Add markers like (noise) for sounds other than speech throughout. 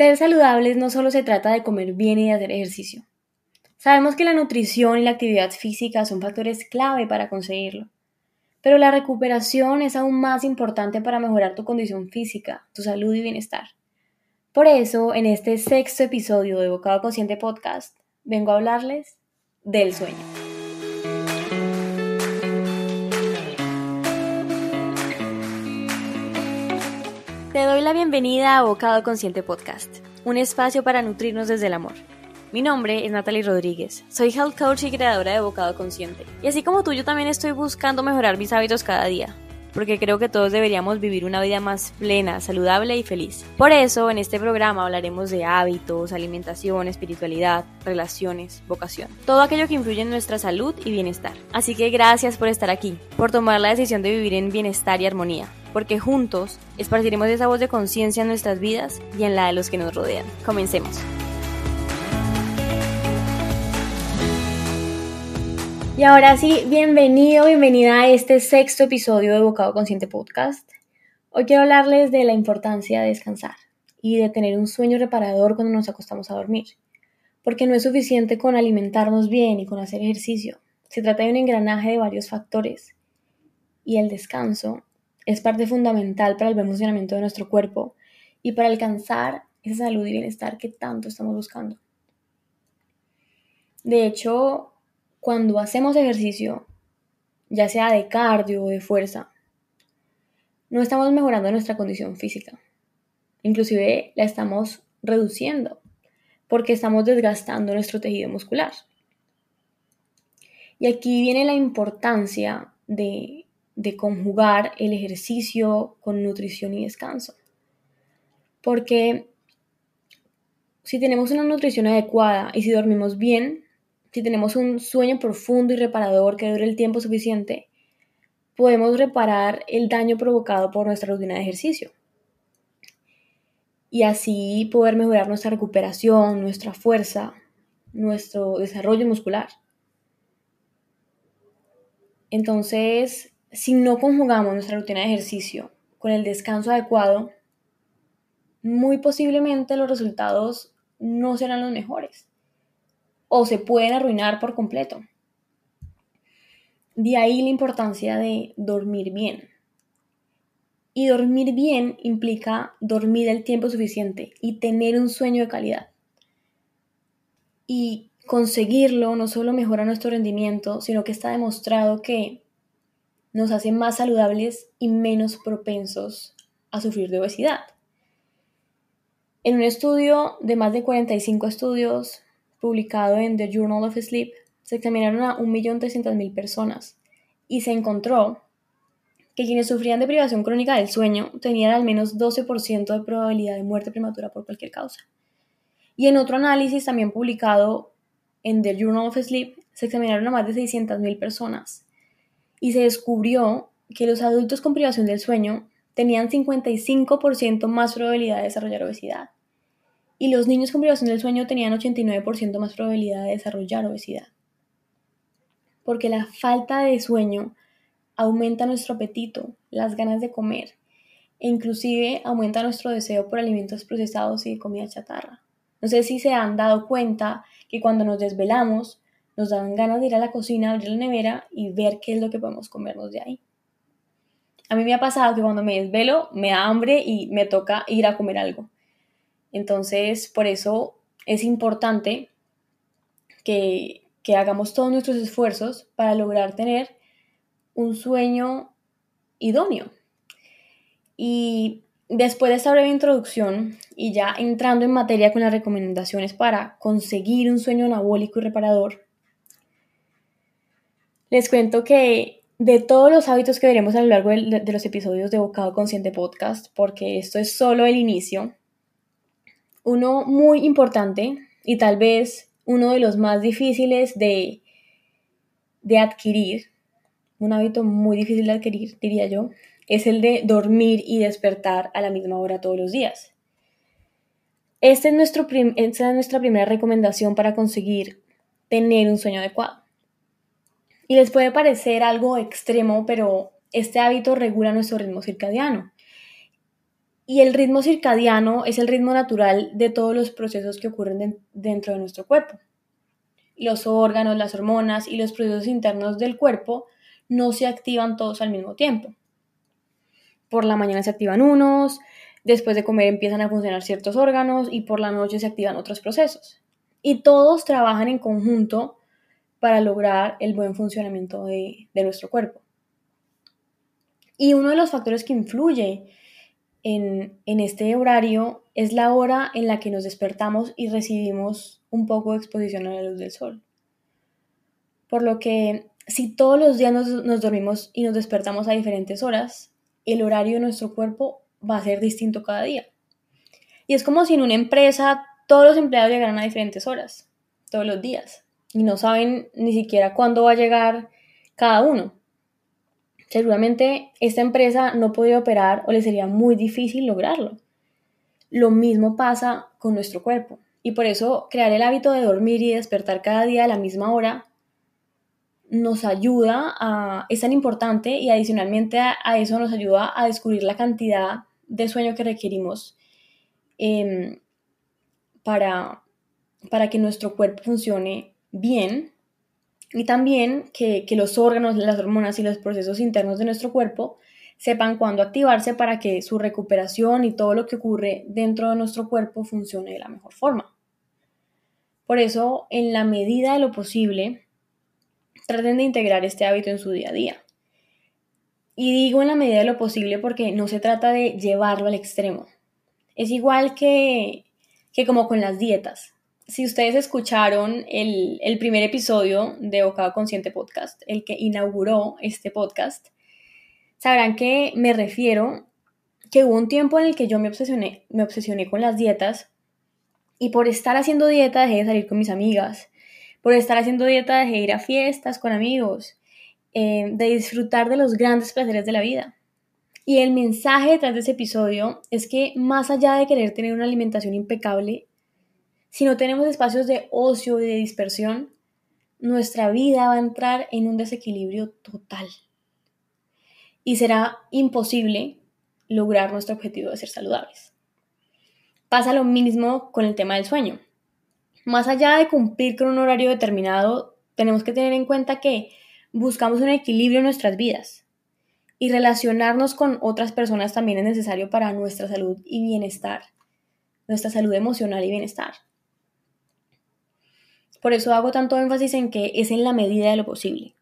Ser saludables no solo se trata de comer bien y de hacer ejercicio. Sabemos que la nutrición y la actividad física son factores clave para conseguirlo, pero la recuperación es aún más importante para mejorar tu condición física, tu salud y bienestar. Por eso, en este sexto episodio de Bocado Consciente Podcast, vengo a hablarles del sueño. Te doy la bienvenida a Bocado Consciente Podcast, un espacio para nutrirnos desde el amor. Mi nombre es Natalie Rodríguez, soy health coach y creadora de Bocado Consciente. Y así como tú, yo también estoy buscando mejorar mis hábitos cada día, porque creo que todos deberíamos vivir una vida más plena, saludable y feliz. Por eso, en este programa hablaremos de hábitos, alimentación, espiritualidad, relaciones, vocación, todo aquello que influye en nuestra salud y bienestar. Así que gracias por estar aquí, por tomar la decisión de vivir en bienestar y armonía, porque juntos esparciremos esa voz de conciencia en nuestras vidas y en la de los que nos rodean. Comencemos. Y ahora sí, bienvenido, bienvenida a este sexto episodio de Bocado Consciente Podcast. Hoy quiero hablarles de la importancia de descansar y de tener un sueño reparador cuando nos acostamos a dormir. Porque no es suficiente con alimentarnos bien y con hacer ejercicio. Se trata de un engranaje de varios factores. Y el descanso es parte fundamental para el buen funcionamiento de nuestro cuerpo y para alcanzar esa salud y bienestar que tanto estamos buscando. De hecho, cuando hacemos ejercicio, ya sea de cardio o de fuerza, no estamos mejorando nuestra condición física. Inclusive la estamos reduciendo porque estamos desgastando nuestro tejido muscular. Y aquí viene la importancia de, de conjugar el ejercicio con nutrición y descanso. Porque si tenemos una nutrición adecuada y si dormimos bien, si tenemos un sueño profundo y reparador que dure el tiempo suficiente, podemos reparar el daño provocado por nuestra rutina de ejercicio. Y así poder mejorar nuestra recuperación, nuestra fuerza, nuestro desarrollo muscular. Entonces, si no conjugamos nuestra rutina de ejercicio con el descanso adecuado, muy posiblemente los resultados no serán los mejores o se pueden arruinar por completo. De ahí la importancia de dormir bien. Y dormir bien implica dormir el tiempo suficiente y tener un sueño de calidad. Y conseguirlo no solo mejora nuestro rendimiento, sino que está demostrado que nos hace más saludables y menos propensos a sufrir de obesidad. En un estudio de más de 45 estudios publicado en The Journal of Sleep, se examinaron a 1.300.000 personas y se encontró que quienes sufrían de privación crónica del sueño tenían al menos 12% de probabilidad de muerte prematura por cualquier causa. Y en otro análisis también publicado en The Journal of Sleep, se examinaron a más de 600.000 personas y se descubrió que los adultos con privación del sueño tenían 55% más probabilidad de desarrollar obesidad y los niños con privación del sueño tenían 89% más probabilidad de desarrollar obesidad. Porque la falta de sueño aumenta nuestro apetito, las ganas de comer e inclusive aumenta nuestro deseo por alimentos procesados y comida chatarra. No sé si se han dado cuenta que cuando nos desvelamos nos dan ganas de ir a la cocina, abrir la nevera y ver qué es lo que podemos comernos de ahí. A mí me ha pasado que cuando me desvelo me da hambre y me toca ir a comer algo. Entonces, por eso es importante que, hagamos todos nuestros esfuerzos para lograr tener un sueño idóneo. Y después de esta breve introducción y ya entrando en materia con las recomendaciones para conseguir un sueño anabólico y reparador, les cuento que de todos los hábitos que veremos a lo largo de, los episodios de Bocado Consciente Podcast, porque esto es solo el inicio, uno muy importante y tal vez uno de los más difíciles de, de adquirir, un hábito muy difícil de adquirir, diría yo, es el de dormir y despertar a la misma hora todos los días. Este esta es nuestra primera recomendación para conseguir tener un sueño adecuado. Y les puede parecer algo extremo, pero este hábito regula nuestro ritmo circadiano Y el ritmo circadiano es el ritmo natural de todos los procesos que ocurren dentro de nuestro cuerpo. Los órganos, las hormonas y los procesos internos del cuerpo no se activan todos al mismo tiempo. Por la mañana se activan unos, después de comer empiezan a funcionar ciertos órganos y por la noche se activan otros procesos. Y todos trabajan en conjunto para lograr el buen funcionamiento de, nuestro cuerpo. Y uno de los factores que influye en, este horario es la hora en la que nos despertamos y recibimos un poco de exposición a la luz del sol. Por lo que si todos los días nos dormimos y nos despertamos a diferentes horas, el horario de nuestro cuerpo va a ser distinto cada día. Y es como si en una empresa todos los empleados llegaran a diferentes horas, todos los días, y no saben ni siquiera cuándo va a llegar cada uno. Seguramente esta empresa no podría operar o le sería muy difícil lograrlo. Lo mismo pasa con nuestro cuerpo. Y por eso crear el hábito de dormir y despertar cada día a la misma hora nos ayuda a, es tan importante y adicionalmente a, eso nos ayuda a descubrir la cantidad de sueño que requerimos em, para, para que nuestro cuerpo funcione bien y también que, que, los órganos, las hormonas y los procesos internos de nuestro cuerpo sepan cuándo activarse para que su recuperación y todo lo que ocurre dentro de nuestro cuerpo funcione de la mejor forma. Por eso, en la medida de lo posible, traten de integrar este hábito en su día a día. Y digo en la medida de lo posible porque no se trata de llevarlo al extremo. Es igual que, que como con las dietas. Si ustedes escucharon el, primer episodio de Bocado Consciente Podcast, el que inauguró este podcast, sabrán que me refiero que hubo un tiempo en el que yo me obsesioné, me obsesioné con las dietas y por estar haciendo dieta dejé de salir con mis amigas, por estar haciendo dieta dejé de ir a fiestas con amigos, eh, de disfrutar de los grandes placeres de la vida. Y el mensaje detrás de ese episodio es que más allá de querer tener una alimentación impecable, si no tenemos espacios de ocio y de dispersión, nuestra vida va a entrar en un desequilibrio total. Y será imposible lograr nuestro objetivo de ser saludables. Pasa lo mismo con el tema del sueño. Más allá de cumplir con un horario determinado, tenemos que tener en cuenta que buscamos un equilibrio en nuestras vidas y relacionarnos con otras personas también es necesario para nuestra salud y bienestar, nuestra salud emocional y bienestar. Por eso hago tanto énfasis en que es en la medida de lo posible.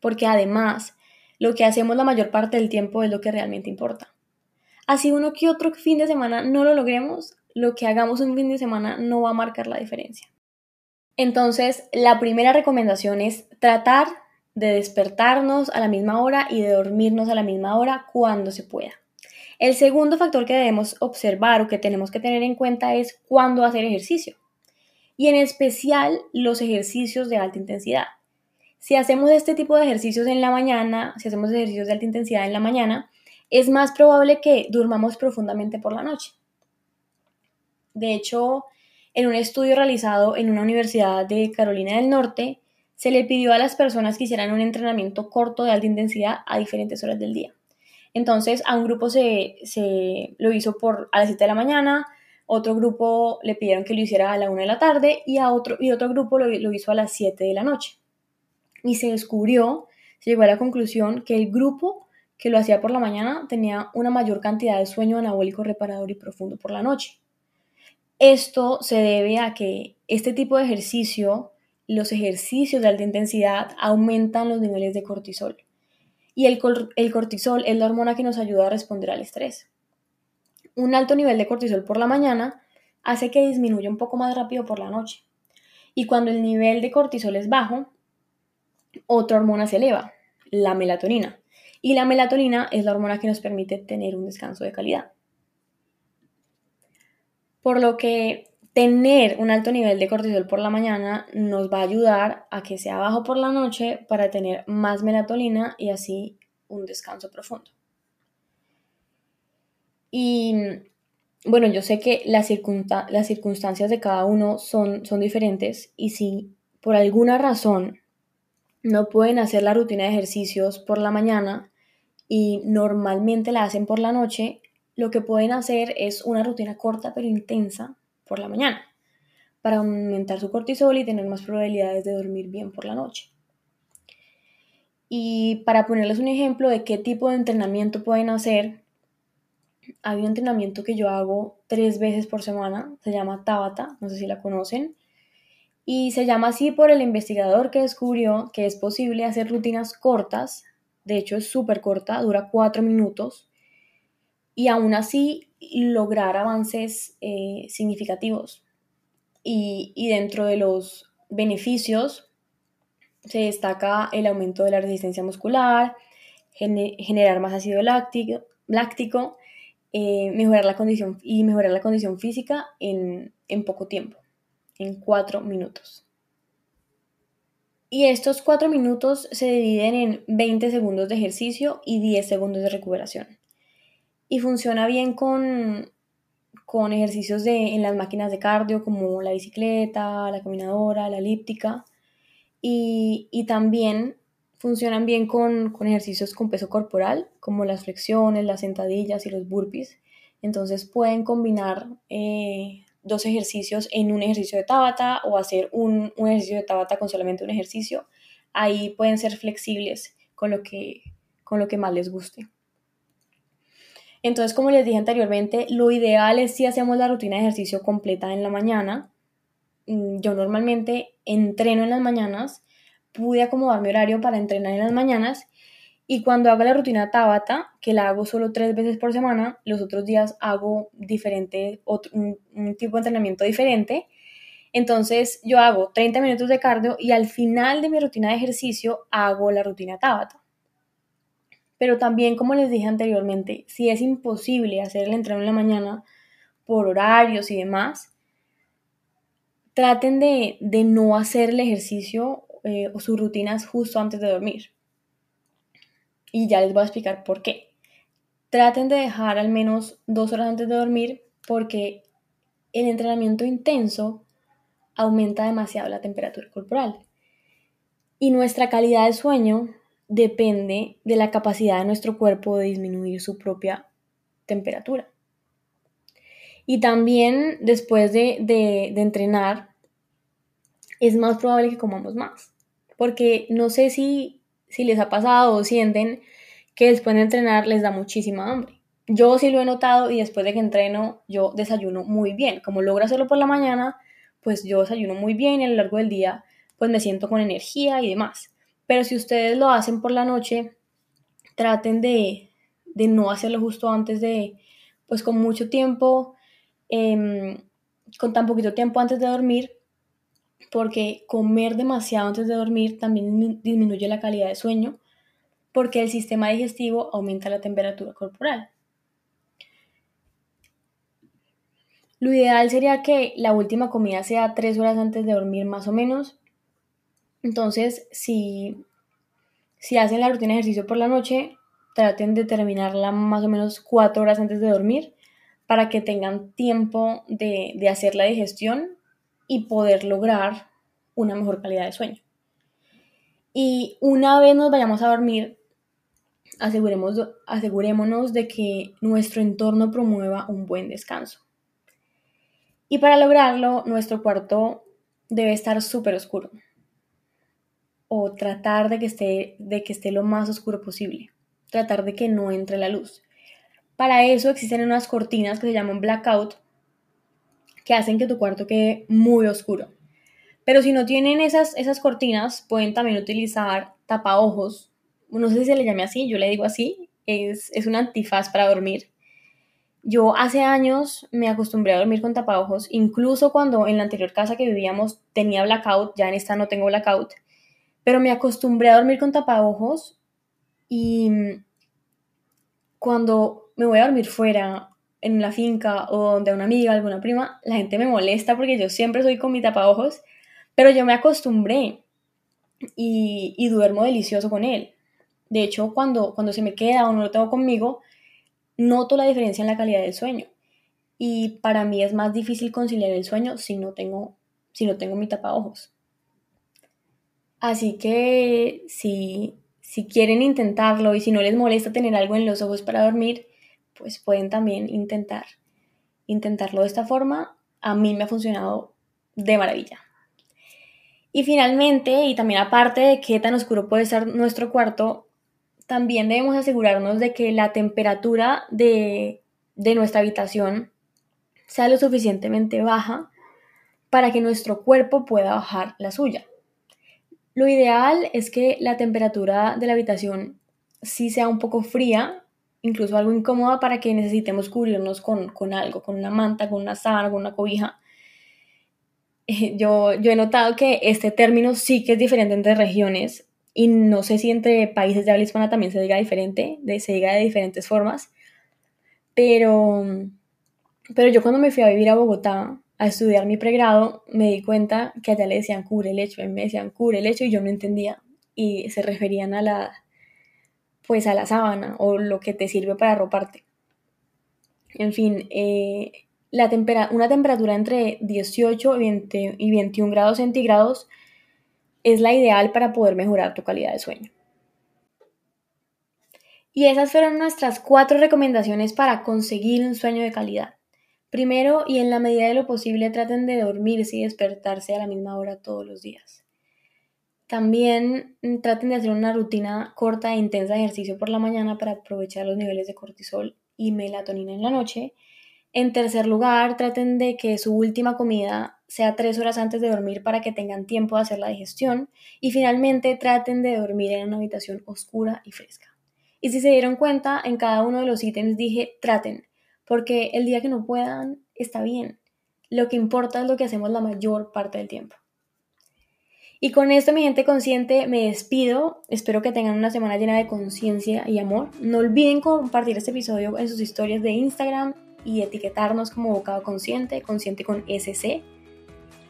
Porque además, lo que hacemos la mayor parte del tiempo es lo que realmente importa. Así uno que otro fin de semana no lo logremos, lo que hagamos un fin de semana no va a marcar la diferencia. Entonces, la primera recomendación es tratar de despertarnos a la misma hora y de dormirnos a la misma hora cuando se pueda. El segundo factor que debemos observar o que tenemos que tener en cuenta es cuándo hacer ejercicio. Y en especial los ejercicios de alta intensidad. Si hacemos este tipo de ejercicios en la mañana, si hacemos ejercicios de alta intensidad en la mañana, es más probable que durmamos profundamente por la noche. De hecho, en un estudio realizado en una universidad de Carolina del Norte, se le pidió a las personas que hicieran un entrenamiento corto de alta intensidad a diferentes horas del día. Entonces, a un grupo se, lo hizo por a las 7 de la mañana, otro grupo le pidieron que lo hiciera a la 1 de la tarde y, a otro, y otro grupo lo, hizo a las 7 de la noche. Y se descubrió, se llegó a la conclusión que el grupo que lo hacía por la mañana tenía una mayor cantidad de sueño anabólico reparador y profundo por la noche. Esto se debe a que este tipo de ejercicio, los ejercicios de alta intensidad, aumentan los niveles de cortisol. Y el, cortisol es la hormona que nos ayuda a responder al estrés. Un alto nivel de cortisol por la mañana hace que disminuya un poco más rápido por la noche. Y cuando el nivel de cortisol es bajo, otra hormona se eleva, la melatonina. Y la melatonina es la hormona que nos permite tener un descanso de calidad por lo que tener un alto nivel de cortisol por la mañana nos va a ayudar a que sea bajo por la noche para tener más melatonina y así un descanso profundo. Y bueno, yo sé que las, circunstancias de cada uno son, son diferentes y si por alguna razón no pueden hacer la rutina de ejercicios por la mañana y normalmente la hacen por la noche, lo que pueden hacer es una rutina corta pero intensa por la mañana para aumentar su cortisol y tener más probabilidades de dormir bien por la noche. Y para ponerles un ejemplo de qué tipo de entrenamiento pueden hacer, hay un entrenamiento que yo hago tres veces por semana, se llama Tabata, no sé si la conocen, y se llama así por el investigador que descubrió que es posible hacer rutinas cortas, de hecho es súper corta, dura cuatro minutos, y aún así lograr avances eh, significativos. Y, y dentro de los beneficios se destaca el aumento de la resistencia muscular, generar más ácido láctico, láctico eh, mejorar la condición y mejorar la condición física en, en poco tiempo, en cuatro minutos. Y estos cuatro minutos se dividen en 20 segundos de ejercicio y 10 segundos de recuperación. Y funciona bien con, con ejercicios de, en las máquinas de cardio como la bicicleta, la caminadora, la elíptica. Y, y también funcionan bien con, ejercicios con peso corporal, como las flexiones, las sentadillas y los burpees. Entonces pueden combinar eh, dos ejercicios en un ejercicio de Tabata o hacer un, ejercicio de Tabata con solamente un ejercicio. Ahí pueden ser flexibles con lo que, con lo que más les guste. Entonces, como les dije anteriormente, lo ideal es si hacemos la rutina de ejercicio completa en la mañana. Mm, yo normalmente entreno en las mañanas pude acomodar mi horario para entrenar en las mañanas y cuando hago la rutina Tabata, que la hago solo tres veces por semana, los otros días hago diferente, un, tipo de entrenamiento diferente. Entonces yo hago 30 minutos de cardio y al final de mi rutina de ejercicio hago la rutina Tabata. Pero también, como les dije anteriormente, si es imposible hacer el entreno en la mañana por horarios y demás, traten de, de no hacer el ejercicio eh, sus rutinas justo antes de dormir. Y ya les voy a explicar por qué. Traten de dejar al menos dos horas antes de dormir porque el entrenamiento intenso aumenta demasiado la temperatura corporal. Y nuestra calidad de sueño depende de la capacidad de nuestro cuerpo de disminuir su propia temperatura. Y también después de, de, de entrenar, es más probable que comamos más. Porque no sé si, si les ha pasado o sienten que después de entrenar les da muchísima hambre. Yo sí lo he notado y después de que entreno yo desayuno muy bien. Como logro hacerlo por la mañana, pues yo desayuno muy bien y a lo largo del día pues me siento con energía y demás. Pero si ustedes lo hacen por la noche, traten de, de no hacerlo justo antes de, pues con mucho tiempo, em, con tan poquito tiempo antes de dormir, porque comer demasiado antes de dormir también disminuye la calidad de sueño, porque el sistema digestivo aumenta la temperatura corporal. Lo ideal sería que la última comida sea tres horas antes de dormir más o menos. Entonces, si, si hacen la rutina de ejercicio por la noche, traten de terminarla más o menos cuatro horas antes de dormir para que tengan tiempo de, de hacer la digestión y poder lograr una mejor calidad de sueño. Y una vez nos vayamos a dormir, aseguremos, asegurémonos de que nuestro entorno promueva un buen descanso. Y para lograrlo, nuestro cuarto debe estar súper oscuro o tratar de que, esté, de que esté lo más oscuro posible, tratar de que no entre la luz. Para eso existen unas cortinas que se llaman blackout, que hacen que tu cuarto quede muy oscuro. Pero si no tienen esas, esas cortinas, pueden también utilizar tapaojos. No sé si se le llame así, yo le digo así. Es, es un antifaz para dormir. Yo hace años me acostumbré a dormir con tapaojos, incluso cuando en la anterior casa que vivíamos tenía blackout, ya en esta no tengo blackout, pero me acostumbré a dormir con tapaojos y cuando me voy a dormir fuera en la finca o donde una amiga, alguna prima, la gente me molesta porque yo siempre soy con mi tapaojos, pero yo me acostumbré y, y duermo delicioso con él. De hecho, cuando, cuando se me queda o no lo tengo conmigo, noto la diferencia en la calidad del sueño. Y para mí es más difícil conciliar el sueño si no tengo, si no tengo mi tapaojos. Así que si, si quieren intentarlo y si no les molesta tener algo en los ojos para dormir, pues pueden también intentar intentarlo de esta forma. A mí me ha funcionado de maravilla. Y finalmente, y también aparte de qué tan oscuro puede ser nuestro cuarto, también debemos asegurarnos de que la temperatura de, de nuestra habitación sea lo suficientemente baja para que nuestro cuerpo pueda bajar la suya. Lo ideal es que la temperatura de la habitación sí sea un poco fría, incluso algo incómoda para que necesitemos cubrirnos con, algo, con una manta, con una sábana, con una cobija. (laughs) Yo, yo he notado que este término sí que es diferente entre regiones y no sé si entre países de habla hispana también se diga diferente, se diga de diferentes formas, pero, pero yo cuando me fui a vivir a Bogotá a estudiar mi pregrado, me di cuenta que allá le decían cubre el hecho, me decían cubre el hecho y yo no entendía y se referían a la, pues a la sábana o lo que te sirve para arroparte. En fin, eh, la una temperatura entre 18 y 21 grados centígrados es la ideal para poder mejorar tu calidad de sueño. Y esas fueron nuestras cuatro recomendaciones para conseguir un sueño de calidad. Primero, y en la medida de lo posible, traten de dormirse y despertarse a la misma hora todos los días. También mm, traten de hacer una rutina corta e intensa de ejercicio por la mañana para aprovechar los niveles de cortisol y melatonina en la noche. En tercer lugar, traten de que su última comida sea tres horas antes de dormir para que tengan tiempo de hacer la digestión. Y finalmente, traten de dormir en una habitación oscura y fresca. Y si se dieron cuenta, en cada uno de los ítems dije traten, porque el día que no puedan está bien. Lo que importa es lo que hacemos la mayor parte del tiempo. Y con esto, mi gente consciente, me despido. Espero que tengan una semana llena de conciencia y amor. No olviden compartir este episodio en sus historias de Instagram y etiquetarnos como Bocado Consciente, consciente con SC.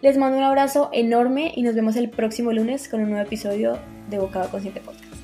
Les mando un abrazo enorme y nos vemos el próximo lunes con un nuevo episodio de Bocado Consciente Podcast.